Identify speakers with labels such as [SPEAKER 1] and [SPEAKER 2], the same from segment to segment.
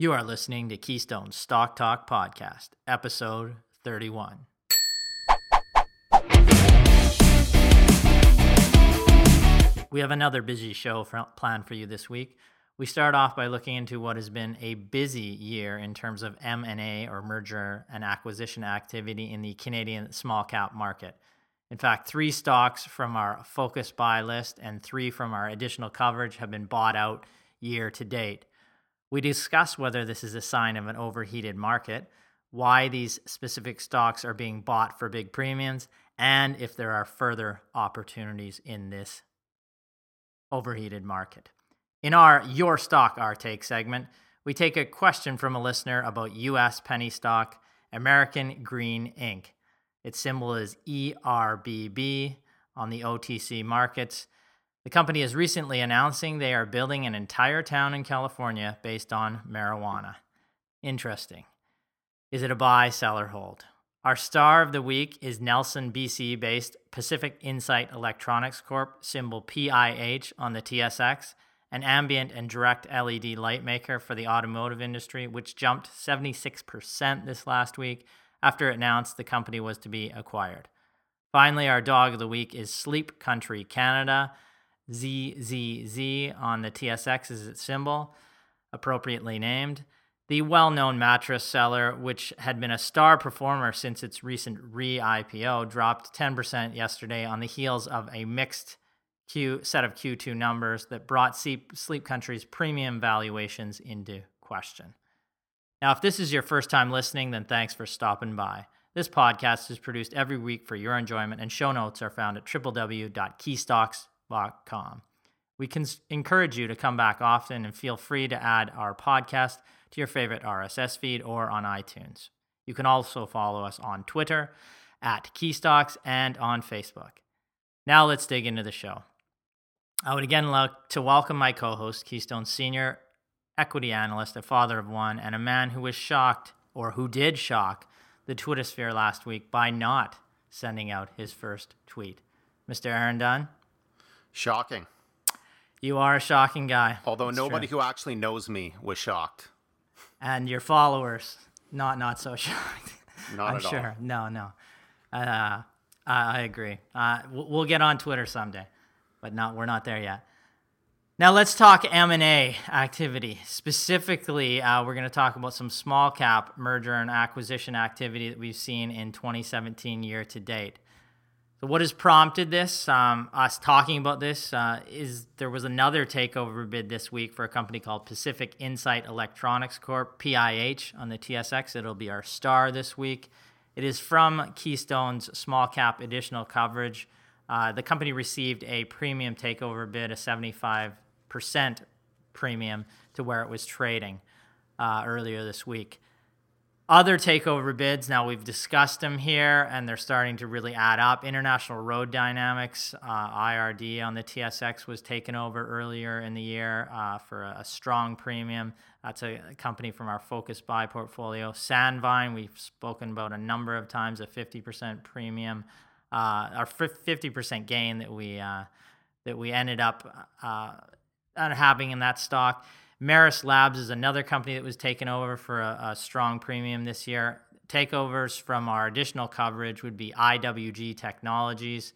[SPEAKER 1] You are listening to Keystone Stock Talk Podcast, episode 31. We have another busy show for, planned for you this week. We start off by looking into what has been a busy year in terms of M&A or merger and acquisition activity in the Canadian small cap market. In fact, three stocks from our focus buy list and three from our additional coverage have been bought out year to date. We discuss whether this is a sign of an overheated market, why these specific stocks are being bought for big premiums, and if there are further opportunities in this overheated market. In our Your Stock Our Take segment, we take a question from a listener about US penny stock American Green Inc. Its symbol is ERBB on the OTC markets. The company is recently announcing they are building an entire town in California based on marijuana. Interesting. Is it a buy, sell, or hold? Our star of the week is Nelson, BC based Pacific Insight Electronics Corp, symbol PIH on the TSX, an ambient and direct LED light maker for the automotive industry, which jumped 76% this last week after it announced the company was to be acquired. Finally, our dog of the week is Sleep Country Canada. ZZZ on the TSX is its symbol, appropriately named. The well known mattress seller, which had been a star performer since its recent re IPO, dropped 10% yesterday on the heels of a mixed Q set of Q2 numbers that brought Sleep, Country's premium valuations into question. Now, if this is your first time listening, then thanks for stopping by. This podcast is produced every week for your enjoyment, and show notes are found at www.keystocks.com we can encourage you to come back often and feel free to add our podcast to your favorite RSS feed or on iTunes. You can also follow us on Twitter at Keystocks and on Facebook. Now let's dig into the show. I would again like to welcome my co host, Keystone Senior Equity Analyst, a father of one, and a man who was shocked, or who did shock, the Twitter sphere last week by not sending out his first tweet. Mr. Aaron Dunn.
[SPEAKER 2] Shocking.
[SPEAKER 1] You are a shocking guy.
[SPEAKER 2] Although That's nobody true. who actually knows me was shocked.
[SPEAKER 1] And your followers, not not so shocked.
[SPEAKER 2] Not
[SPEAKER 1] I'm sure.
[SPEAKER 2] all.
[SPEAKER 1] No, no. Uh, I agree. Uh, we'll get on Twitter someday, but not we're not there yet. Now let's talk M&A activity. Specifically, uh, we're going to talk about some small cap merger and acquisition activity that we've seen in 2017 year to date. So, what has prompted this, um, us talking about this, uh, is there was another takeover bid this week for a company called Pacific Insight Electronics Corp, PIH, on the TSX. It'll be our star this week. It is from Keystone's small cap additional coverage. Uh, the company received a premium takeover bid, a 75% premium to where it was trading uh, earlier this week. Other takeover bids, now we've discussed them here and they're starting to really add up. International Road Dynamics, uh, IRD on the TSX was taken over earlier in the year uh, for a, a, strong premium. That's a, company from our Focus Buy portfolio. Sandvine, we've spoken about a number of times, a 50% premium, uh, our 50% gain that we, uh, that we ended up uh, having in that stock. Merus Labs is another company that was taken over for a, a strong premium this year. Takeovers from our additional coverage would be IWG Technologies.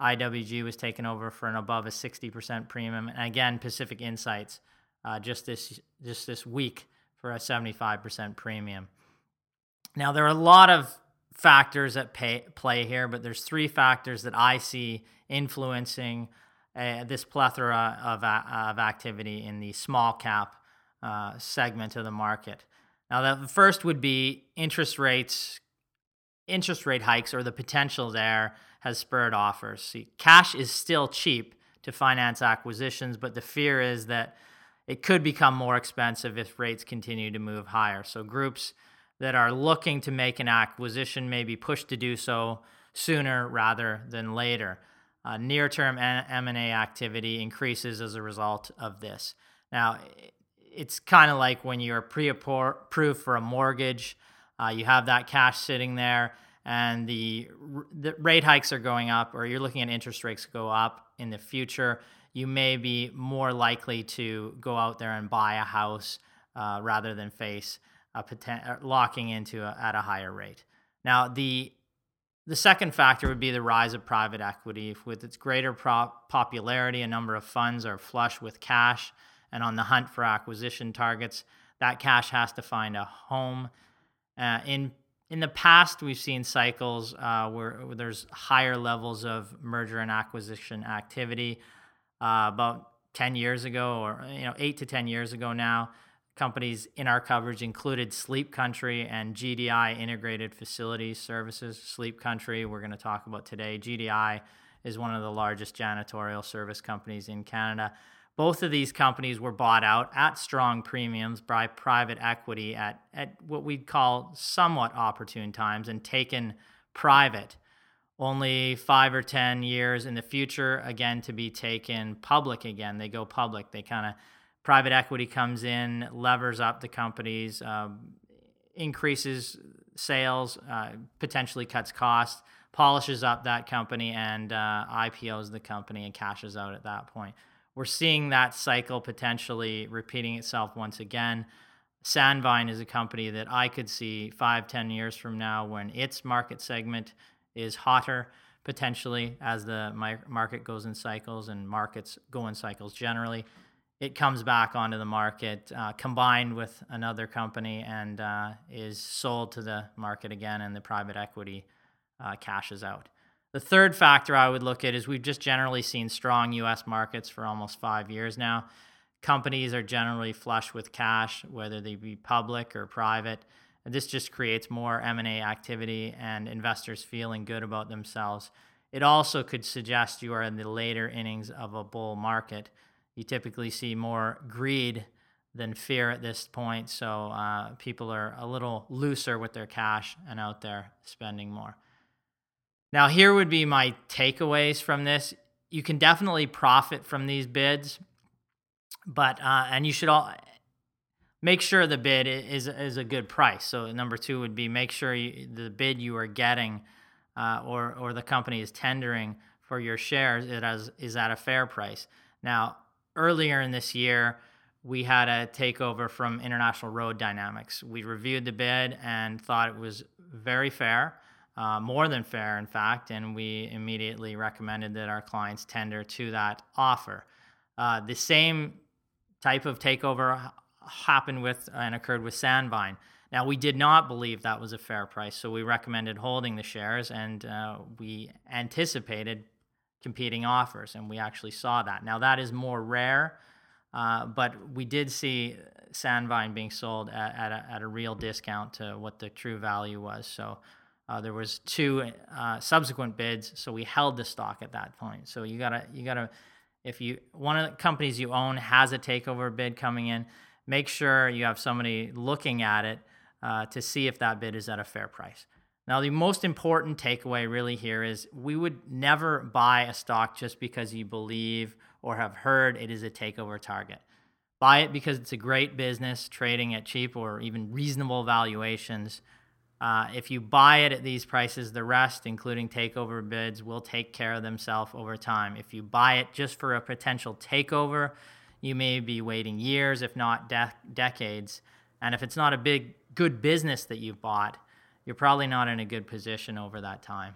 [SPEAKER 1] IWG was taken over for an above a 60% premium. And again, Pacific Insights uh, just this just this week for a 75% premium. Now there are a lot of factors at pay, play here, but there's three factors that I see influencing uh, this plethora of, of activity in the small cap uh, segment of the market. Now, the first would be interest rates, interest rate hikes, or the potential there has spurred offers. See, cash is still cheap to finance acquisitions, but the fear is that it could become more expensive if rates continue to move higher. So, groups that are looking to make an acquisition may be pushed to do so sooner rather than later. Uh, near-term M&A activity increases as a result of this. Now, it's kind of like when you're pre-approved for a mortgage, uh, you have that cash sitting there, and the, the rate hikes are going up, or you're looking at interest rates go up in the future. You may be more likely to go out there and buy a house uh, rather than face a poten- uh, locking into a, at a higher rate. Now, the the second factor would be the rise of private equity. With its greater popularity, a number of funds are flush with cash and on the hunt for acquisition targets. That cash has to find a home. Uh, in in the past, we've seen cycles uh, where, where, there's higher levels of merger and acquisition activity. Uh, about 10 years ago, or you know, eight to 10 years ago now, companies in our coverage included Sleep Country and GDI Integrated Facilities Services. Sleep Country, we're going to talk about today. GDI is one of the largest janitorial service companies in Canada. Both of these companies were bought out at strong premiums by private equity at, at what we'd call somewhat opportune times and taken private only five or 10 years in the future, again, to be taken public again. They go public. They kind of, private equity comes in, levers up the companies, um, increases sales, uh, potentially cuts costs, polishes up that company, and uh, IPOs the company and cashes out at that point we're seeing that cycle potentially repeating itself once again. Sandvine is a company that I could see five, ten years from now when its market segment is hotter, potentially as the market goes in cycles and markets go in cycles generally. It comes back onto the market uh, combined with another company and uh, is sold to the market again, and the private equity uh, cashes out. The third factor I would look at is we've just generally seen strong US markets for almost five years now. Companies are generally flush with cash, whether they be public or private. This just creates more M&A activity and investors feeling good about themselves. It also could suggest you are in the later innings of a bull market. You typically see more greed than fear at this point, so uh, people are a little looser with their cash and out there spending more. Now, here would be my takeaways from this. You can definitely profit from these bids, but uh, and you should all make sure the bid is is a good price. So number two would be make sure you, the bid you are getting uh, or or the company is tendering for your shares it has, is at a fair price. Now, earlier in this year, we had a takeover from International Road Dynamics. We reviewed the bid and thought it was very fair uh, more than fair, in fact, and we immediately recommended that our clients tender to that offer. Uh, the same type of takeover happened with and occurred with Sandvine. Now, we did not believe that was a fair price, so we recommended holding the shares, and uh, we anticipated competing offers, and we actually saw that. Now, that is more rare, uh, but we did see Sandvine being sold at, at, a, at a real discount to what the true value was. So uh, there was two uh, subsequent bids, so we held the stock at that point. So you gotta you gotta if you one of the companies you own has a takeover bid coming in, make sure you have somebody looking at it uh, to see if that bid is at a fair price. Now, the most important takeaway really here is we would never buy a stock just because you believe or have heard it is a takeover target. Buy it because it's a great business trading at cheap or even reasonable valuations uh, if you buy it at these prices, the rest, including takeover bids, will take care of themselves over time. If you buy it just for a potential takeover, you may be waiting years, if not de- decades. And if it's not a big, good business that you've bought, you're probably not in a good position over that time.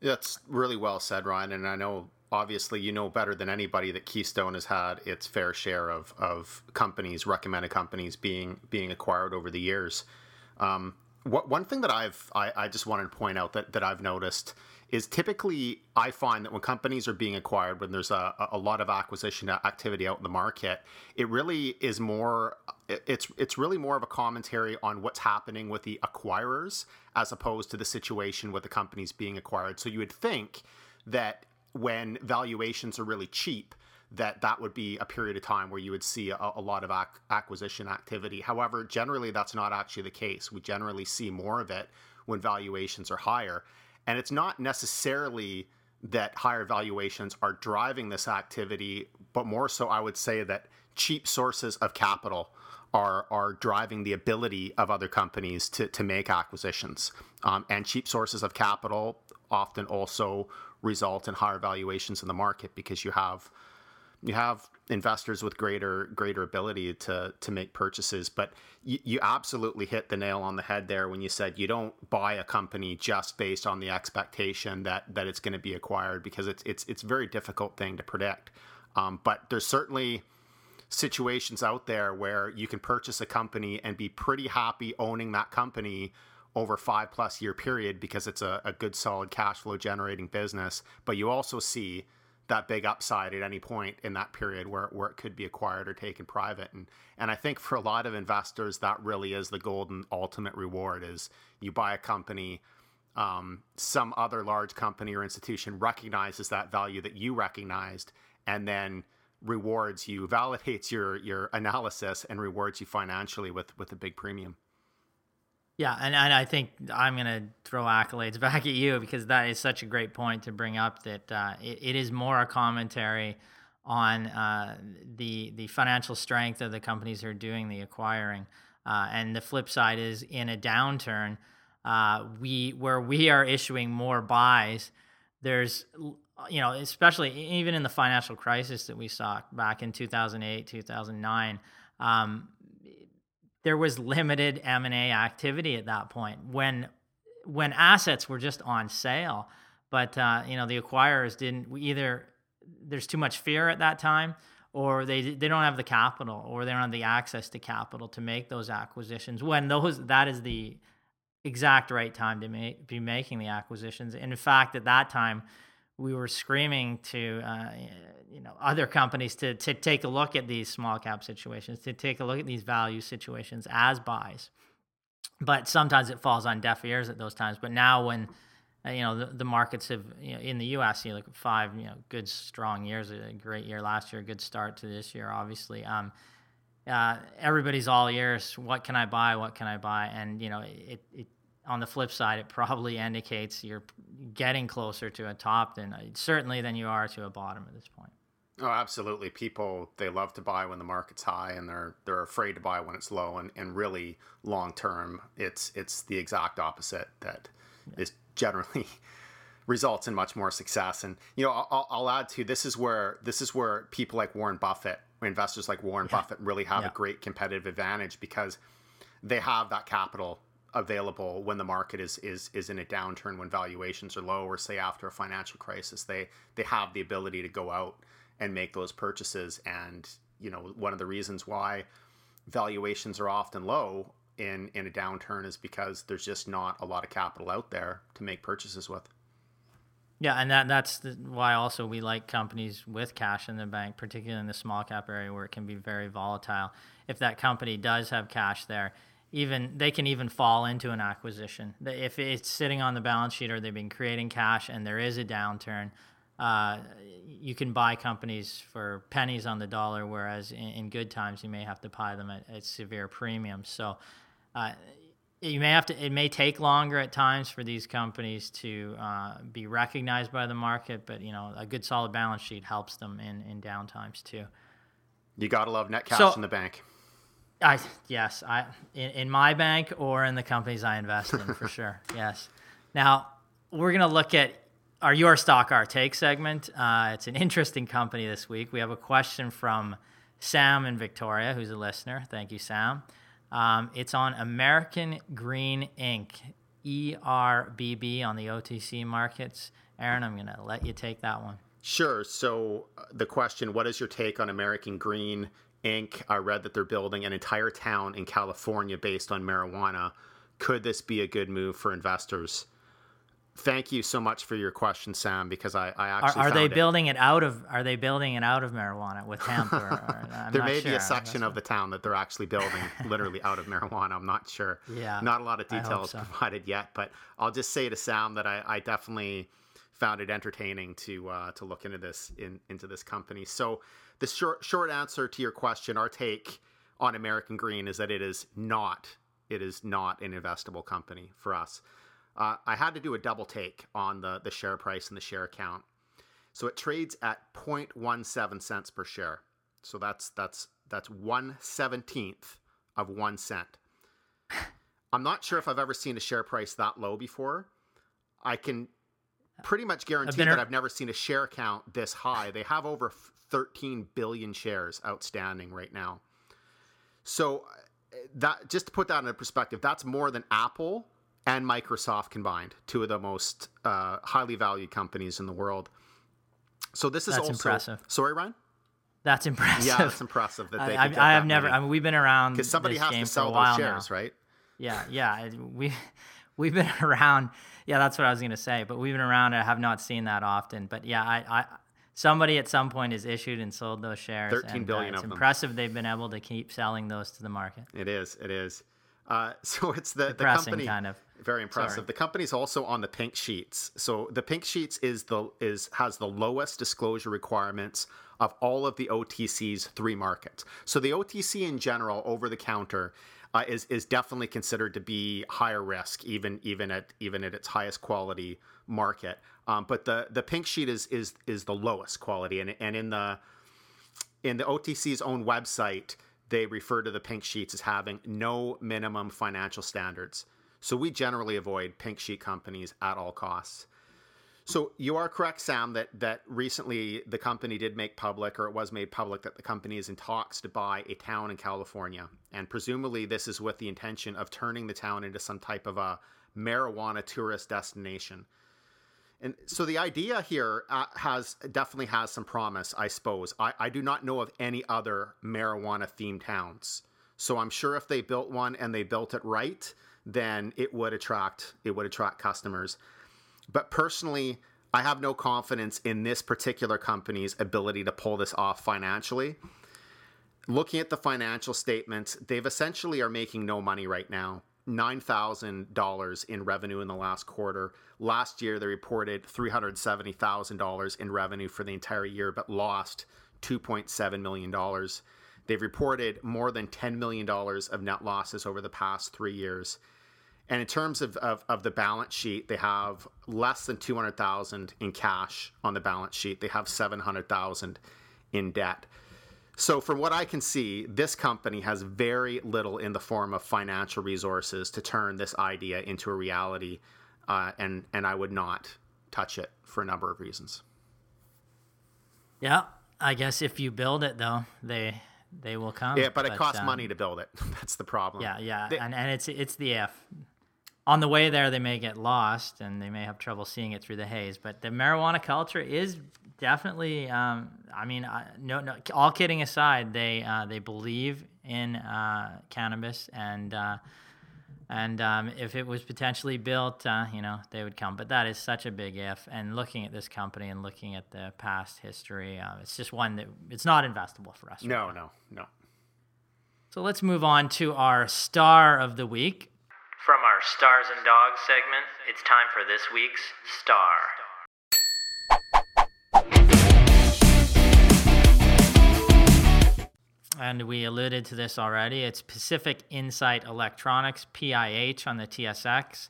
[SPEAKER 2] That's really well said, Ryan. And I know obviously you know better than anybody that Keystone has had its fair share of, of companies, recommended companies being being acquired over the years. Um, what, one thing that I've I, I, just wanted to point out that, that I've noticed is typically I find that when companies are being acquired, when there's a, a lot of acquisition activity out in the market, it really is more it's it's really more of a commentary on what's happening with the acquirers as opposed to the situation with the companies being acquired. So you would think that when valuations are really cheap, that that would be a period of time where you would see a, a lot of ac- acquisition activity. However, generally that's not actually the case. We generally see more of it when valuations are higher. And it's not necessarily that higher valuations are driving this activity, but more so, I would say that cheap sources of capital are are driving the ability of other companies to to make acquisitions. Um, and cheap sources of capital often also result in higher valuations in the market because you have you have investors with greater greater ability to to make purchases but you, you absolutely hit the nail on the head there when you said you don't buy a company just based on the expectation that that it's going to be acquired because it's it's it's a very difficult thing to predict. Um, but there's certainly situations out there where you can purchase a company and be pretty happy owning that company over five plus year period because it's a, a good solid cash flow generating business but you also see that big upside at any point in that period where, where it could be acquired or taken private. And and I think for a lot of investors that really is the golden ultimate reward is you buy a company um, some other large company or institution recognizes that value that you recognized and then rewards you validates your your analysis and rewards you financially with with a big premium
[SPEAKER 1] yeah, and, and I think I'm going to throw accolades back at you because that is such a great point to bring up that uh, it, it is more a commentary on uh, the the financial strength of the companies who are doing the acquiring. Uh, and the flip side is in a downturn, uh, we where we are issuing more buys. There's you know especially even in the financial crisis that we saw back in 2008 2009 um, there was limited M&A activity at that point when when assets were just on sale. But uh, you know the acquirers didn't either there's too much fear at that time or they they don't have the capital or they don't have the access to capital to make those acquisitions when those that is the exact right time to be making the acquisitions. In fact at that time we were screaming to uh, you know other companies to to take a look at these small cap situations, to take a look at these value situations as buys. But sometimes it falls on deaf ears at those times. But now when uh, you know the, the markets have you know, in the U.S. You know, like five you know good strong years, a great year last year, good start to this year, obviously. Um, uh, everybody's all ears. What can I buy? What can I buy? And you know, it, it on the flip side, it probably indicates you're getting closer to a top than uh, certainly than you are to a bottom at this point.
[SPEAKER 2] Oh, absolutely. People they love to buy when the market's high, and they're they're afraid to buy when it's low. And, and really, long term, it's it's the exact opposite that yeah. is generally results in much more success. And you know, I'll, I'll, add to this is where this is where people like Warren Buffett, investors like Warren yeah. Buffett, really have yeah. a great competitive advantage because they have that capital available when the market is is is in a downturn when valuations are low or say after a financial crisis they they have the ability to go out and make those purchases and you know one of the reasons why valuations are often low in in a downturn is because there's just not a lot of capital out there to make purchases with
[SPEAKER 1] yeah, and that that's the, why also we like companies with cash in the bank, particularly in the small cap area where it can be very volatile. If that company does have cash there, even they can even fall into an acquisition. If it's sitting on the balance sheet or they've been creating cash and there is a downturn uh, you can buy companies for pennies on the dollar whereas in, in good times you may have to buy them at, at severe premiums. So uh, you may have to it may take longer at times for these companies to uh, be recognized by the market but you know a good solid balance sheet helps them in in down times too.
[SPEAKER 2] You gotta love net cash so, in the bank
[SPEAKER 1] I yes, I in, in my bank or in the companies I invest in for sure. Yes. Now we're gonna look at our your stock our take segment. Uh, it's an interesting company this week. We have a question from Sam in Victoria, who's a listener. Thank you, Sam. Um, it's on American Green Inc. ERBB on the OTC markets. Aaron, I'm gonna let you take that one.
[SPEAKER 2] Sure. So uh, the question: What is your take on American Green Inc. I read that they're building an entire town in California based on marijuana. Could this be a good move for investors? Thank you so much for your question, Sam. Because I, I actually
[SPEAKER 1] are, are they
[SPEAKER 2] it.
[SPEAKER 1] building it out of are they building it out of marijuana with hemp? Or, or,
[SPEAKER 2] there may sure. be a section of the town that they're actually building literally out of marijuana. I'm not sure.
[SPEAKER 1] Yeah,
[SPEAKER 2] not a lot of details so. provided yet, but I'll just say to Sam that I, I definitely found it entertaining to uh, to look into this in, into this company. So the short short answer to your question, our take on American Green is that it is not it is not an investable company for us. Uh, I had to do a double take on the the share price and the share count. So it trades at 0.17 cents per share. So that's that's that's one seventeenth of one cent. I'm not sure if I've ever seen a share price that low before. I can pretty much guarantee
[SPEAKER 1] been
[SPEAKER 2] that I've never seen a share count this high. They have over 13 billion shares outstanding right now. So uh, that just to put that into perspective, that's more than Apple and Microsoft combined, two of the most uh, highly valued companies in the world. So this is
[SPEAKER 1] That's
[SPEAKER 2] also
[SPEAKER 1] impressive.
[SPEAKER 2] Sorry, Ryan.
[SPEAKER 1] That's impressive.
[SPEAKER 2] Yeah, that's impressive that they.
[SPEAKER 1] I, I, I have never.
[SPEAKER 2] many.
[SPEAKER 1] I mean, we've been around
[SPEAKER 2] because somebody has to sell those shares,
[SPEAKER 1] now.
[SPEAKER 2] right?
[SPEAKER 1] Yeah, yeah. We we've been around. Yeah, that's what I was gonna say. But we've been around. I have not seen that often. But yeah, I, I somebody at some point has issued and sold those shares.
[SPEAKER 2] 13
[SPEAKER 1] and,
[SPEAKER 2] billion
[SPEAKER 1] uh, it's
[SPEAKER 2] of them.
[SPEAKER 1] impressive they've been able to keep selling those to the market.
[SPEAKER 2] It is. It is. Uh, so it's the the company
[SPEAKER 1] kind of.
[SPEAKER 2] very impressive.
[SPEAKER 1] Sorry.
[SPEAKER 2] The company's also on the pink sheets. So the pink sheets is the is has the lowest disclosure requirements of all of the OTC's three markets. So the OTC in general, over the counter, uh, is is definitely considered to be higher risk, even even at even at its highest quality market. Um, but the the pink sheet is is is the lowest quality, and and in the in the OTC's own website, they refer to the pink sheets as having no minimum financial standards. So we generally avoid pink sheet companies at all costs. So you are correct, Sam, that that recently the company did make public, or it was made public, that the company is in talks to buy a town in California, and presumably this is with the intention of turning the town into some type of a marijuana tourist destination. And so the idea here uh, has definitely has some promise, I suppose. I, I do not know of any other marijuana themed towns. So I'm sure if they built one and they built it right, then it would attract it would attract customers. But personally, I have no confidence in this particular company's ability to pull this off financially. Looking at the financial statements, they've essentially are making no money right now. $9,000 in revenue in the last quarter. Last year, they reported $370,000 in revenue for the entire year, but lost $2.7 million. They've reported more than $10 million of net losses over the past three years. And in terms of, of, of the balance sheet, they have less than 200,000 in cash on the balance sheet. They have 700,000 in debt. So, from what I can see, this company has very little in the form of financial resources to turn this idea into a reality, uh, and and I would not touch it for a number of reasons.
[SPEAKER 1] Yeah, I guess if you build it though, they they will come.
[SPEAKER 2] Yeah, but it costs
[SPEAKER 1] um,
[SPEAKER 2] money to build it. That's the problem.
[SPEAKER 1] Yeah, yeah,
[SPEAKER 2] They-
[SPEAKER 1] and and it's it's the if. On the way there, they may get lost and they may have trouble seeing it through the haze. But the marijuana culture is definitely. Um, I mean, I, no, no. All kidding aside, they uh, they believe in uh, cannabis and. Uh, and um, if it was potentially built, uh, you know, they would come. But that is such a big if. And looking at this company and looking at the past history, uh, it's just one that it's not investable for us.
[SPEAKER 2] No, no, no.
[SPEAKER 1] So let's move on to our star of the week. From our Stars and Dogs segment, it's time for this week's star. And we alluded to this already. It's Pacific Insight Electronics, PIH, on the TSX.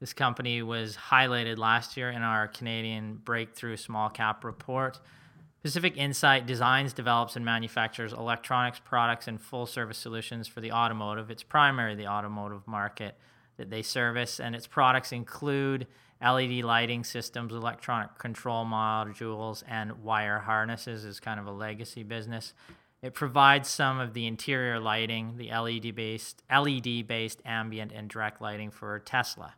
[SPEAKER 1] This company was highlighted last year in our Canadian Breakthrough Small Cap Report. Pacific Insight designs, develops, and manufactures electronics products and full service solutions for the automotive. It's primarily the automotive market that they service, and its products include LED lighting systems, electronic control modules, and wire harnesses, is kind of a legacy business. It provides some of the interior lighting, the LED based LED based ambient and direct lighting for Tesla.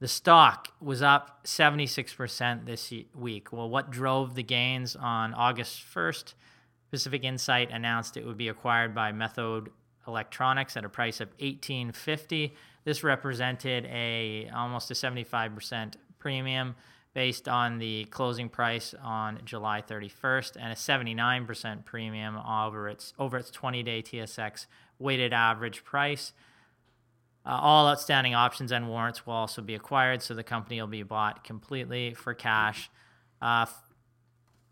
[SPEAKER 1] The stock was up 76% this week. Well, what drove the gains on August 1st? Pacific Insight announced it would be acquired by Methode Electronics at a price of 1850. This represented a almost a 75% premium based on the closing price on July 31st and a 79% premium over its over its 20-day TSX weighted average price. Uh, all outstanding options and warrants will also be acquired, so the company will be bought completely for cash. Uh,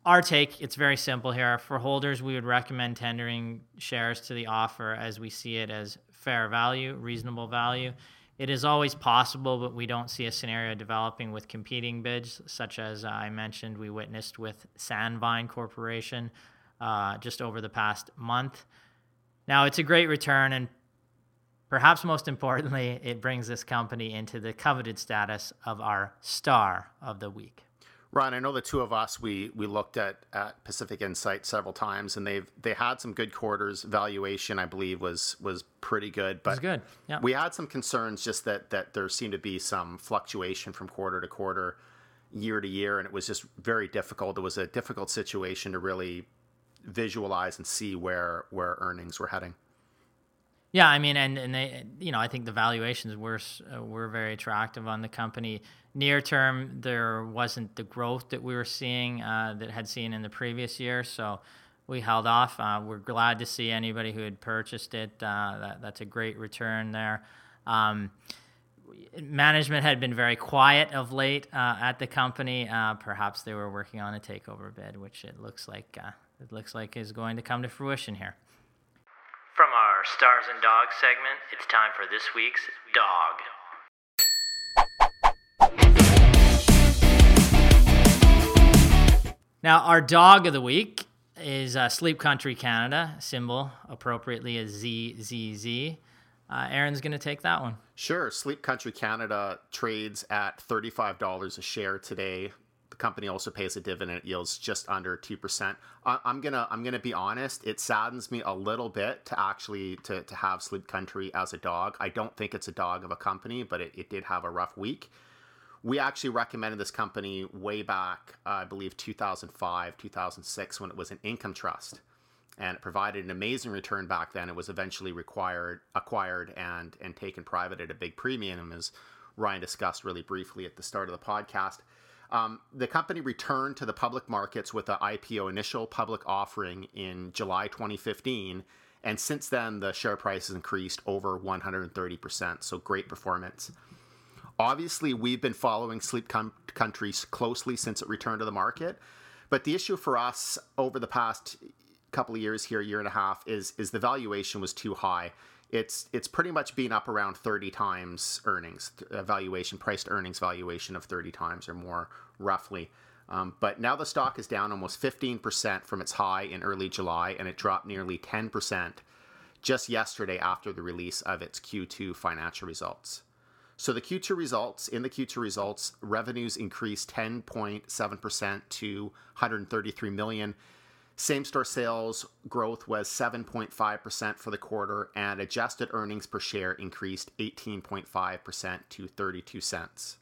[SPEAKER 1] our take, it's very simple here. For holders, we would recommend tendering shares to the offer as we see it as fair value, reasonable value. It is always possible, but we don't see a scenario developing with competing bids, such as uh, I mentioned we witnessed with Sandvine Corporation uh, just over the past month. Now, it's a great return and perhaps most importantly, it brings this company into the coveted status of our star of the week.
[SPEAKER 2] Ron, I know the two of us we we looked at, at Pacific Insight several times, and they've they had some good quarters. Valuation, I believe, was was pretty good, but
[SPEAKER 1] good. Yeah.
[SPEAKER 2] we had some concerns just that that there seemed to be some fluctuation from quarter to quarter, year to year, and it was just very difficult. It was a difficult situation to really visualize and see where where earnings were heading.
[SPEAKER 1] Yeah, I mean, and, and they, you know, I think the valuations were uh, were very attractive on the company. Near term, there wasn't the growth that we were seeing uh, that had seen in the previous year, so we held off. Uh, we're glad to see anybody who had purchased it. Uh, that, that's a great return there. Um, management had been very quiet of late uh, at the company. Uh, perhaps they were working on a takeover bid, which it looks like it looks like is going to come to fruition here. From our Stars and Dogs segment, it's time for this week's Dog. Now, our dog of the week is uh, Sleep Country Canada, symbol appropriately as ZZZ. Uh, Aaron's going to take that one.
[SPEAKER 2] Sure. Sleep Country Canada trades at $35 a share today company also pays a dividend. Yields just under two percent. I'm gonna I'm gonna be honest. It saddens me a little bit to actually to to have Sleep Country as a dog. I don't think it's a dog of a company, but it, it did have a rough week. We actually recommended this company way back, uh, I believe 2005, 2006, when it was an income trust, and it provided an amazing return back then. It was eventually required, acquired, and and taken private at a big premium, as Ryan discussed really briefly at the start of the podcast. Um, the company returned to the public markets with an IPO initial public offering in July 2015. And since then, the share price has increased over 130%. So great performance. Obviously, we've been following Sleep Com- Countries closely since it returned to the market. But the issue for us over the past couple of years here, year and a half, is is the valuation was too high it's it's pretty much been up around 30 times earnings valuation priced earnings valuation of 30 times or more roughly. Um, but now the stock is down almost 15% from its high in early july and it dropped nearly 10% just yesterday after the release of its q2 financial results. So the q2 results in the q2 results revenues increased 10.7% to 133 million same store sales growth was 7.5% for the quarter, and adjusted earnings per share increased 18.5% to 32 cents.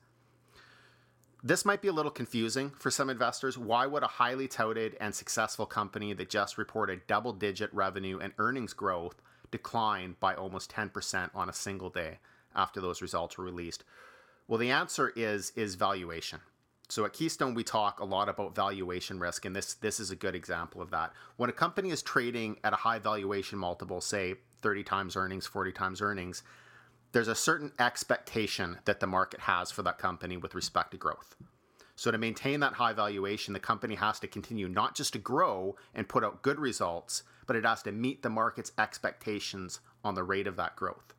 [SPEAKER 2] This might be a little confusing for some investors. Why would a highly touted and successful company that just reported double digit revenue and earnings growth decline by almost 10% on a single day after those results were released? Well, the answer is is valuation. So at Keystone, we talk a lot about valuation risk, and this this is a good example of that. When a company is trading at a high valuation multiple, say 30 times earnings, 40 times earnings, there's a certain expectation that the market has for that company with respect to growth. So to maintain that high valuation, the company has to continue not just to grow and put out good results, but it has to meet the market's expectations on the rate of that growth.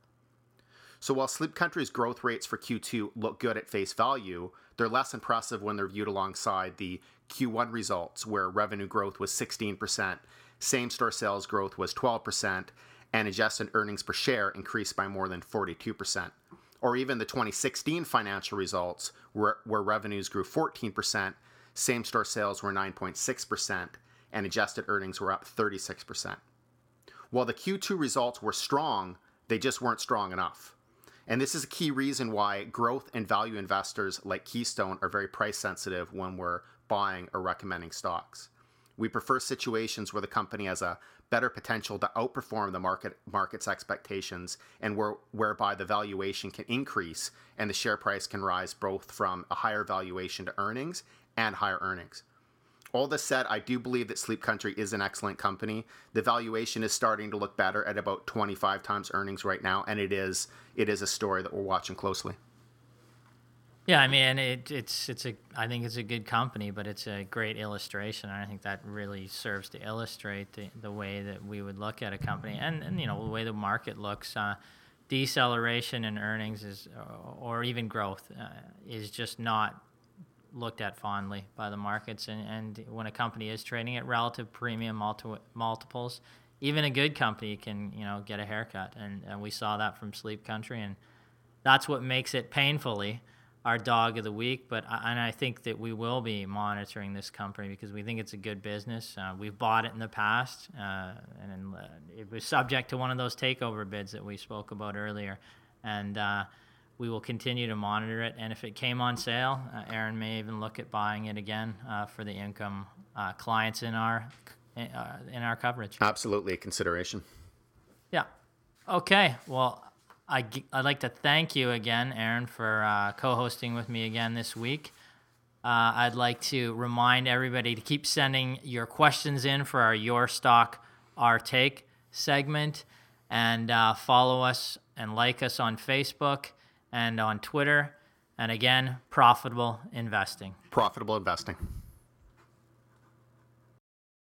[SPEAKER 2] So while Sleep Country's growth rates for Q2 look good at face value, they're less impressive when they're viewed alongside the Q1 results, where revenue growth was 16%, same store sales growth was 12%, and adjusted earnings per share increased by more than 42%. Or even the 2016 financial results, where, where revenues grew 14%, same store sales were 9.6%, and adjusted earnings were up 36%. While the Q2 results were strong, they just weren't strong enough. And this is a key reason why growth and value investors like Keystone are very price sensitive when we're buying or recommending stocks. We prefer situations where the company has a better potential to outperform the market market's expectations and where, whereby the valuation can increase and the share price can rise both from a higher valuation to earnings and higher earnings. All this said, I do believe that Sleep Country is an excellent company. The valuation is starting to look better at about 25 times earnings right now, and it is it is a story that we're watching closely.
[SPEAKER 1] Yeah, I mean, it, it's it's a I think it's a good company, but it's a great illustration, and I think that really serves to illustrate the, the way that we would look at a company, and, and you know the way the market looks. Uh, deceleration in earnings is, or even growth, uh, is just not looked at fondly by the markets. And, and when a company is trading at relative premium multi- multiples, even a good company can you know get a haircut, and, and we saw that from Sleep Country, and that's what makes it painfully our dog of the week. But I, and I think that we will be monitoring this company because we think it's a good business. Uh, we've bought it in the past, uh, and uh, it was subject to one of those takeover bids that we spoke about earlier, and. Uh, we will continue to monitor it, and if it came on sale, uh, Aaron may even look at buying it again uh, for the income clients in our in our coverage.
[SPEAKER 2] Absolutely a consideration.
[SPEAKER 1] Yeah. Okay. Well, I, I'd like to thank you again, Aaron, for uh, co hosting with me again this week. Uh, I'd like to remind everybody to keep sending your questions in for our Your Stock, Our Take segment. And uh, follow us and like us on Facebook and on Twitter. And again, profitable investing.
[SPEAKER 2] Profitable investing.